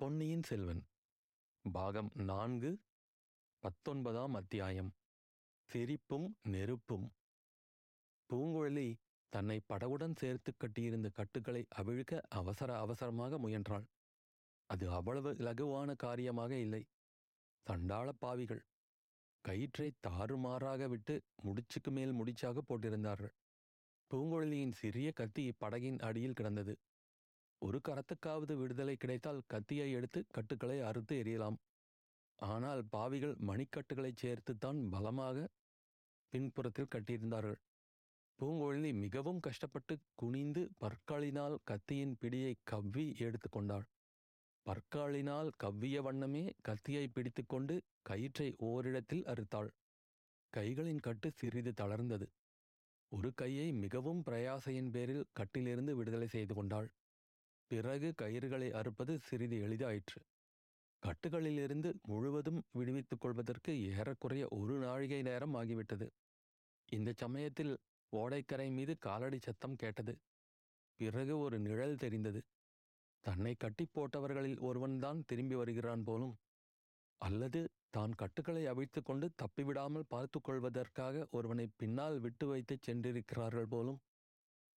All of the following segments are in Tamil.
பொன்னியின் செல்வன். பாகம் நான்கு பத்தொன்பதாம் அத்தியாயம். சிரிப்பும் நெருப்பும். பூங்குழலி தன்னை படகுடன் சேர்த்து கட்டியிருந்த கட்டுக்களை அவிழ்க்க அவசர அவசரமாக முயன்றாள். அது அவ்வளவு இலகுவான காரியமாக இல்லை. சண்டாள பாவிகள். கயிற்றை தாறுமாறாக விட்டு முடிச்சுக்கு மேல் முடிச்சாக போட்டிருந்தார்கள். பூங்குழலியின் சிறிய கத்தி படகின் அடியில் கிடந்தது. ஒரு கரத்துக்காவது விடுதலை கிடைத்தால் கத்தியை எடுத்து கட்டுக்களை அறுத்து எறியலாம். ஆனால் பாவிகள் மணிக்கட்டுகளைச் சேர்த்துத்தான் பலமாக பின்புறத்தில் கட்டியிருந்தார்கள். பூங்கொழிந்தி மிகவும் கஷ்டப்பட்டு குனிந்து பற்களினால் கத்தியின் பிடியை கவ்வி எடுத்துக்கொண்டாள் பற்காலினால் கவ்விய வண்ணமே கத்தியை பிடித்துக்கொண்டு கயிற்றை ஓரிடத்தில் அறுத்தாள். கைகளின் கட்டு சிறிது தளர்ந்தது. ஒரு கையை மிகவும் பிரயாசையின் பேரில் கட்டிலிருந்து விடுதலை செய்து கொண்டாள். பிறகு கயிறுகளை அறுப்பது சிறிது எளிதாயிற்று. கட்டுகளிலிருந்து முழுவதும் விடுவித்துக் கொள்வதற்கு ஏறக்குறைய ஒரு நாழிகை நேரம் ஆகிவிட்டது. இந்த சமயத்தில் ஓடைக்கரை மீது காலடி சத்தம் கேட்டது. பிறகு ஒரு நிழல் தெரிந்தது. தன்னை கட்டி போட்டவர்களில் ஒருவன்தான் திரும்பி வருகிறான் போலும். அல்லது தான் கட்டுக்களை அவிழ்த்து கொண்டு தப்பிவிடாமல் பார்த்து கொள்வதற்காக ஒருவனை பின்னால் விட்டு வைத்துச் சென்றிருக்கிறார்கள் போலும்.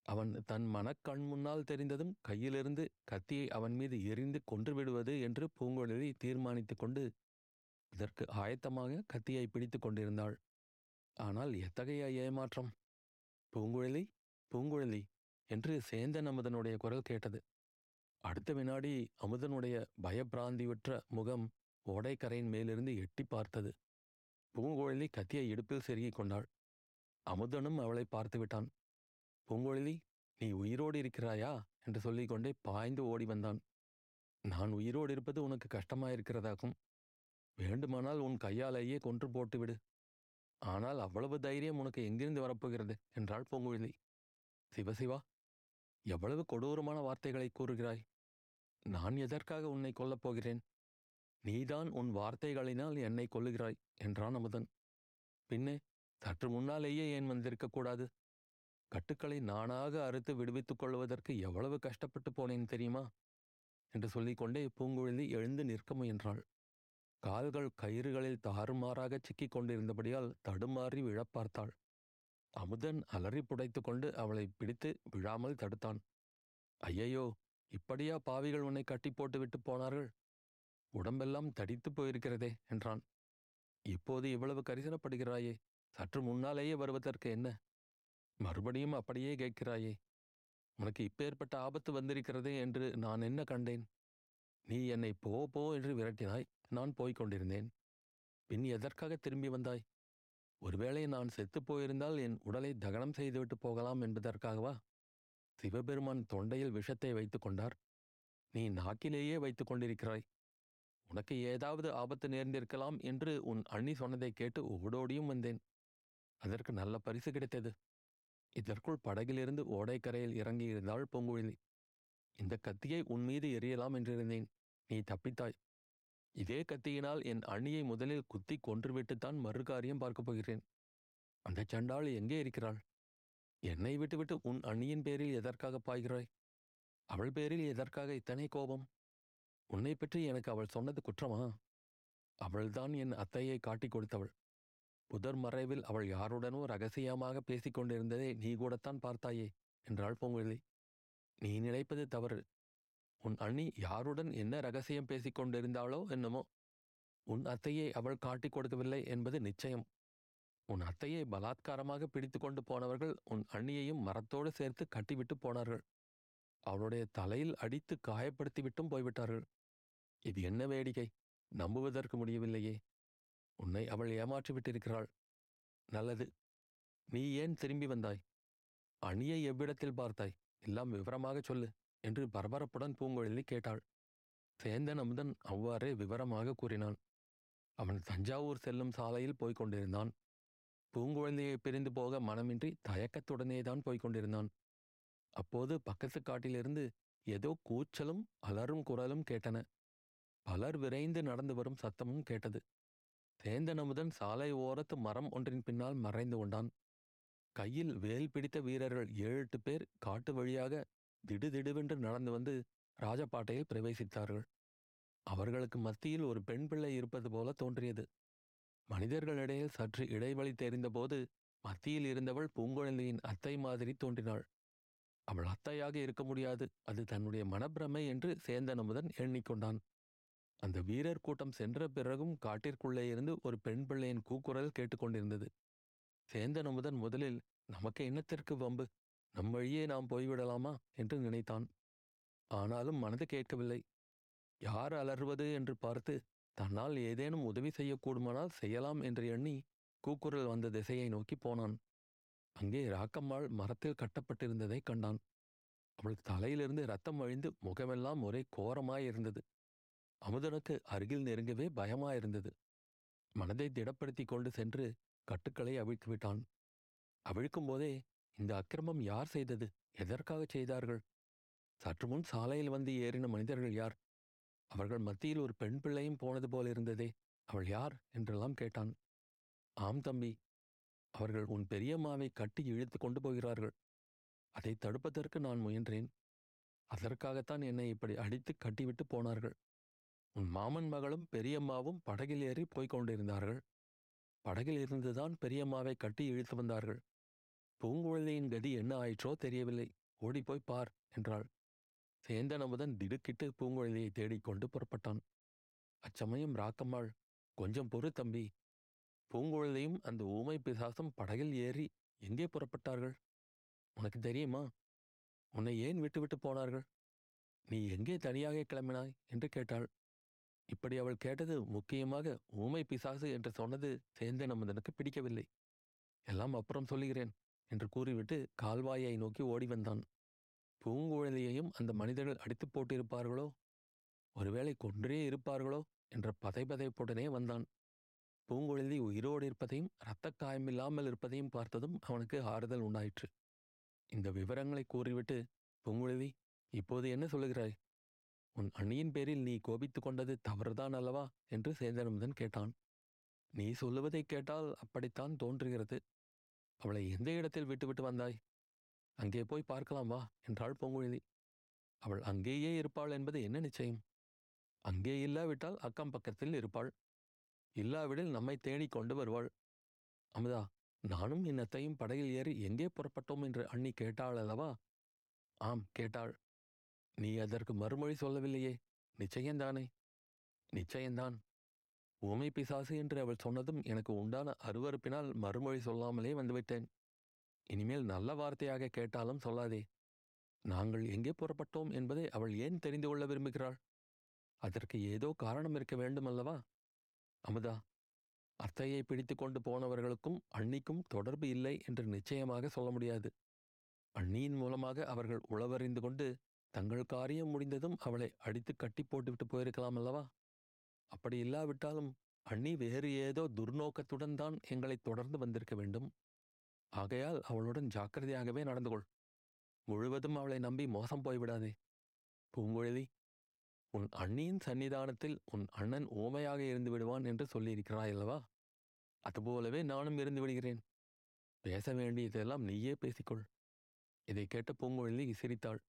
அவன் தன் மனக்கண் முன்னால் தெரிந்ததும் கையிலிருந்து கத்தியை அவன் மீது எரிந்து கொன்று விடுவது என்று பூங்குழலி தீர்மானித்துக் கொண்டு இதற்கு ஆயத்தமாக கத்தியை பிடித்துக் கொண்டிருந்தாள். ஆனால் எத்தகைய ஏமாற்றம்? பூங்குழலி பூங்குழலி என்று சேந்தன் அமுதனுடைய குரல் கேட்டது. அடுத்த வினாடி அமுதனுடைய பயப்பிராந்தியுற்ற முகம் ஓடைக்கரையின் மேலிருந்து எட்டி பார்த்தது. பூங்குழலி கத்தியை இடுப்பில் செருகிக் கொண்டாள். அமுதனும் அவளை பார்த்துவிட்டான். பூங்குழலி நீ உயிரோடு இருக்கிறாயா? என்று சொல்லிக்கொண்டே பாய்ந்து ஓடி வந்தான். நான் உயிரோடு இருப்பது உனக்கு கஷ்டமாயிருக்கிறதாக்கும். வேண்டுமானால் உன் கையாலேயே கொன்று போட்டுவிடு. ஆனால் அவ்வளவு தைரியம் உனக்கு எங்கிருந்து வரப்போகிறது? என்றாள் பூங்குழலி. சிவசிவா எவ்வளவு கொடூரமான வார்த்தைகளை கூறுகிறாய். நான் எதற்காக உன்னை கொல்லப் போகிறேன்? நீதான் உன் வார்த்தைகளினால் என்னை கொல்லுகிறாய் என்றான் அமுதன். பின்னே சற்று முன்னாலேயே ஏன் வந்திருக்கக்கூடாது கட்டுக்களை நானாக அறுத்து விடுவித்துக் கொள்வதற்கு எவ்வளவு கஷ்டப்பட்டு போனேன் தெரியுமா? என்று சொல்லிக்கொண்டே பூங்குழலி எழுந்து நிற்க முயன்றாள். கால்கள் கயிறுகளில் தாறுமாறாக சிக்கிக் கொண்டிருந்தபடியால் தடுமாறி விழப் பார்த்தாள். அமுதன் அலறி புடைத்து கொண்டு அவளை பிடித்து விழாமல் தடுத்தான். ஐயையோ இப்படியா பாவிகள் உன்னை கட்டி போட்டுவிட்டு போனார்கள்? உடம்பெல்லாம் தடித்துப் போயிருக்கிறதே என்றான். இப்போது இவ்வளவு கரிசனப்படுகிறாயே சற்று முன்னாலேயே வருவதற்கு என்ன? மறுபடியும் அப்படியே கேட்கிறாயே உனக்கு இப்பேற்பட்ட ஆபத்து வந்திருக்கிறதே என்று நான் என்ன கண்டேன்? நீ என்னை போ போ என்று விரட்டினாய். நான் போய்க் கொண்டிருந்தேன். பின் எதற்காக திரும்பி வந்தாய்? ஒருவேளை நான் செத்துப் போயிருந்தால் என் உடலை தகனம் செய்துவிட்டு போகலாம் என்பதற்காகவா? சிவபெருமான் தொண்டையில் விஷத்தை வைத்துக் கொண்டார். நீ நாக்கிலேயே வைத்துக் கொண்டிருக்கிறாய். உனக்கு ஏதாவது ஆபத்து நேர்ந்திருக்கலாம் என்று உன் அண்ணி சொன்னதை கேட்டு ஓடோடியும் வந்தேன். அதற்கு நல்ல பரிசு கிடைத்தது. இதற்குள் படகிலிருந்து ஓடைக்கரையில் இறங்கியிருந்தாள் பூங்குழலி. இந்த கத்தியை உன் மீது எரியலாம் என்றிருந்தேன். நீ தப்பித்தாய். இதே கத்தியினால் என் அண்ணியை முதலில் குத்தி கொன்றுவிட்டுத்தான் மறுகாரியம் பார்க்கப் போகிறேன். அந்த சண்டாள் எங்கே இருக்கிறாள்? என்னை விட்டுவிட்டு உன் அண்ணியின் பேரில் எதற்காக பாய்கிறாய்? அவள் பேரில் எதற்காக இத்தனை கோபம்? உன்னை பற்றி எனக்கு அவள் சொன்னது குற்றமா? அவள்தான் என் அத்தையை காட்டிக் கொடுத்தவள். புதர் மறைவில் அவள் யாருடனோ ரகசியமாக பேசிக்கொண்டிருந்ததை நீ கூடத்தான் பார்த்தாயே என்றாள் பூங்குழலி. நீ நினைப்பது தவறு. உன் அண்ணி யாருடன் என்ன ரகசியம் பேசிக் கொண்டிருந்தாளோ என்னமோ. உன் அத்தையை அவள் காட்டிக் கொடுக்கவில்லை என்பது நிச்சயம். உன் அத்தையை பலாத்காரமாக பிடித்து கொண்டு போனவர்கள் உன் அண்ணியையும் மரத்தோடு சேர்த்து கட்டிவிட்டு போனார்கள். அவளுடைய தலையில் அடித்து காயப்படுத்திவிட்டும் போய்விட்டார்கள். இது என்ன வேடிக்கை? நம்புவதற்கு முடியவில்லையே. உன்னை அவள் ஏமாற்றி விட்டிருக்கிறாள். நல்லது. நீ ஏன் திரும்பி வந்தாய்? அணியை எவ்விடத்தில் பார்த்தாய்? எல்லாம் விவரமாகச் சொல்லு என்று பரபரப்புடன் பூங்குழலி கேட்டாள். சேந்தன் அமுதன் அவ்வாறே விவரமாக கூறினான். அவன் தஞ்சாவூர் செல்லும் சாலையில் போய்க் கொண்டிருந்தான். பூங்குழந்தையை பிரிந்து போக மனமின்றி தயக்கத்துடனேதான் போய்க் கொண்டிருந்தான். அப்போது பக்கத்து காட்டிலிருந்து ஏதோ கூச்சலும் அலரும் குரலும் கேட்டன. பலர் விரைந்து நடந்து வரும் சத்தமும் கேட்டது. சேந்தன் அமுதன் சாலை ஓரத்து மரம் ஒன்றின் பின்னால் மறைந்து கொண்டான். கையில் வேல் பிடித்த வீரர்கள் ஏழு எட்டு பேர் காட்டு வழியாக திடுதிடுவென்று நடந்து வந்து ராஜபாட்டையில் பிரவேசித்தார்கள். அவர்களுக்கு மத்தியில் ஒரு பெண் பிள்ளை இருப்பது போல தோன்றியது. மனிதர்களிடையே சற்று இடைவெளி தெரிந்தபோது மத்தியில் இருந்தவள் பூங்குழலியின் அத்தை மாதிரி தோன்றினாள். அவள் அத்தையாக இருக்க முடியாது. அது தன்னுடைய மனப்பிரமை என்று சேந்தன் அமுதன் எண்ணிக்கொண்டான். அந்த வீரர் கூட்டம் சென்ற பிறகும் காட்டிற்குள்ளே இருந்து ஒரு பெண் பிள்ளையின் கூக்குரல் கேட்டுக்கொண்டிருந்தது. சேந்தன் அமுதன் முதலில் நமக்கு என்னத்திற்கு வம்பு? நம் வழியே நாம் போய்விடலாமா? என்று நினைத்தான். ஆனாலும் மனது கேட்கவில்லை. யார் அலறுவது? என்று பார்த்து தன்னால் ஏதேனும் உதவி செய்யக்கூடுமானால் செய்யலாம் என்று எண்ணி கூக்குரல் வந்த திசையை நோக்கி போனான். அங்கே ராக்கம்மாள் மரத்தில் கட்டப்பட்டிருந்ததை கண்டான். அவள் தலையிலிருந்து ரத்தம் வழிந்து முகமெல்லாம் ஒரே கோரமாயிருந்தது அமுதனுக்கு அருகில் நெருங்கவே பயமாயிருந்தது மனதை திடப்படுத்தி கொண்டு சென்று கட்டுக்களை அவிழ்த்து விட்டான். அவிழ்க்கும் போதே இந்த அக்கிரமம் யார் செய்தது? எதற்காக செய்தார்கள்? சற்று முன் சாலையில் வந்து ஏறின மனிதர்கள் யார்? அவர்கள் மத்தியில் ஒரு பெண் பிள்ளையும் போனது போல இருந்ததே. அவள் யார்? என்றெல்லாம் கேட்டான். ஆம் தம்பி. அவர்கள் உன் பெரியம்மாவை கட்டி இழுத்து கொண்டு போகிறார்கள். அதை தடுப்பதற்கு நான் முயன்றேன். அதற்காகத்தான் என்னை இப்படி அடித்து கட்டிவிட்டு போனார்கள். உன் மாமன் மகளும் பெரியம்மாவும் படகில் ஏறி போய்க் கொண்டிருந்தார்கள். படகில் இருந்துதான் பெரியம்மாவை கட்டி இழுத்து வந்தார்கள். பூங்குழலியின் கதி என்ன ஆயிற்றோ தெரியவில்லை. ஓடிப்போய் பார் என்றாள். சேந்தன் அமுதன் திடுக்கிட்டு பூங்குழலியை தேடிக்கொண்டு புறப்பட்டான். அச்சமயம் ராக்கம்மாள் கொஞ்சம் பொறு தம்பி. பூங்குழலியும் அந்த ஊமை பிசாசம் படகில் ஏறி எங்கே புறப்பட்டார்கள்? உனக்கு தெரியுமா? உன்னை ஏன் விட்டுவிட்டு போனார்கள்? நீ எங்கே தனியாக கிளம்பினாய்? என்று கேட்டாள். இப்படி அவள் கேட்டது முக்கியமாக ஊமை பிசாசு என்று சொன்னது சேந்தன் அமுதனுக்கு பிடிக்கவில்லை. எல்லாம் அப்புறம் சொல்லுகிறேன் என்று கூறிவிட்டு கால்வாயை நோக்கி ஓடி வந்தான். பூங்குழலியையும் அந்த மனிதர்கள் அடித்து போட்டிருப்பார்களோ? ஒருவேளை கொன்றே இருப்பார்களோ? என்ற பதைபதைப்புடனே வந்தான். பூங்குழலி உயிரோடு இருப்பதையும் இரத்தக் காயமில்லாமல் இருப்பதையும் பார்த்ததும் அவனுக்கு ஆறுதல் உண்டாயிற்று. இந்த விவரங்களை கூறிவிட்டு பூங்குழலி இப்போது என்ன சொல்லுகிறாய்? உன் அண்ணியின் பேரில் நீ கோபித்துக் கொண்டது தவறுதான் அல்லவா? என்று சேந்தனமுதன் கேட்டான். நீ சொல்லுவதைக் கேட்டால் அப்படித்தான் தோன்றுகிறது. அவளை எந்த இடத்தில் விட்டுவிட்டு வந்தாய்? அங்கே போய் பார்க்கலாம் வா என்றாள் பூங்குழலி. அவள் அங்கேயே இருப்பாள் என்பது என்ன நிச்சயம்? அங்கே இல்லாவிட்டால் அக்கம் பக்கத்தில் இருப்பாள். இல்லாவிடில் நம்மை தேடி கொண்டு வருவாள். அமுதா நானும் இன்னத்தையும் படகில் ஏறி எங்கே புறப்பட்டோம்? என்று அண்ணி கேட்டாள் அல்லவா? ஆம் கேட்டாள். நீ அதற்கு மறுமொழி சொல்லவில்லையே. நிச்சயந்தானே நிச்சயந்தான் ஊமை பிசாசு என்று அவள் சொன்னதும் எனக்கு உண்டான அருவருப்பினால் மறுமொழி சொல்லாமலே வந்துவிட்டேன். இனிமேல் நல்ல வார்த்தையாக கேட்டாலும் சொல்லாதே. நாங்கள் எங்கே புறப்பட்டோம் என்பதை அவள் ஏன் தெரிந்து கொள்ள விரும்புகிறாள்? அதற்கு ஏதோ காரணம் இருக்க வேண்டும் அல்லவா அமுதா அத்தையை பிடித்து கொண்டு போனவர்களுக்கும் அண்ணிக்கும் தொடர்பு இல்லை என்று நிச்சயமாக சொல்ல முடியாது. அண்ணியின் மூலமாக அவர்கள் உளவறிந்து கொண்டு தங்கள் காரியம் முடிந்ததும் அவளை அடித்து கட்டி போட்டுவிட்டு போயிருக்கலாம் அல்லவா? அப்படி இல்லாவிட்டாலும் அண்ணி வேறு ஏதோ துர்நோக்கத்துடன் தான் எங்களை தொடர்ந்து வந்திருக்க வேண்டும். ஆகையால் அவளுடன் ஜாக்கிரதையாகவே நடந்து கொள் முழுவதும் அவளை நம்பி மோசம் போய்விடாதே. பூங்குழலி உன் அண்ணியின் சன்னிதானத்தில் உன் அண்ணன் ஊமையாக இருந்து விடுவான் என்று சொல்லியிருக்கிறாயல்லவா அதுபோலவே நானும் இருந்து விடுகிறேன். பேச வேண்டியதெல்லாம் நீயே பேசிக்கொள். இதை கேட்ட பூங்குழலி சிரித்தாள்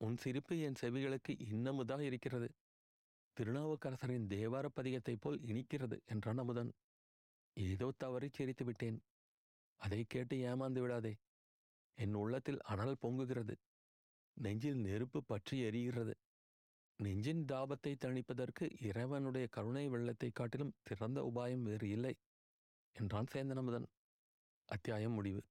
உன் சிரிப்பு என் செவிகளுக்கு இன்னமுதான் இருக்கிறது. திருநாவுக்கரசரின் தேவார பதிகத்தைப் போல் இனிக்கிறது என்றான் அமுதன். ஏதோ தவறி சிரித்து விட்டேன். அதை கேட்டு ஏமாந்து விடாதே. என் உள்ளத்தில் அனல் பொங்குகிறது. நெஞ்சில் நெருப்பு பற்றி எரிகிறது. நெஞ்சின் தாபத்தை தணிப்பதற்கு இறைவனுடைய கருணை வெள்ளத்தை காட்டிலும் சிறந்த உபாயம் வேறு இல்லை என்றான் சேந்தனமுதன் அத்தியாயம் முடிவு.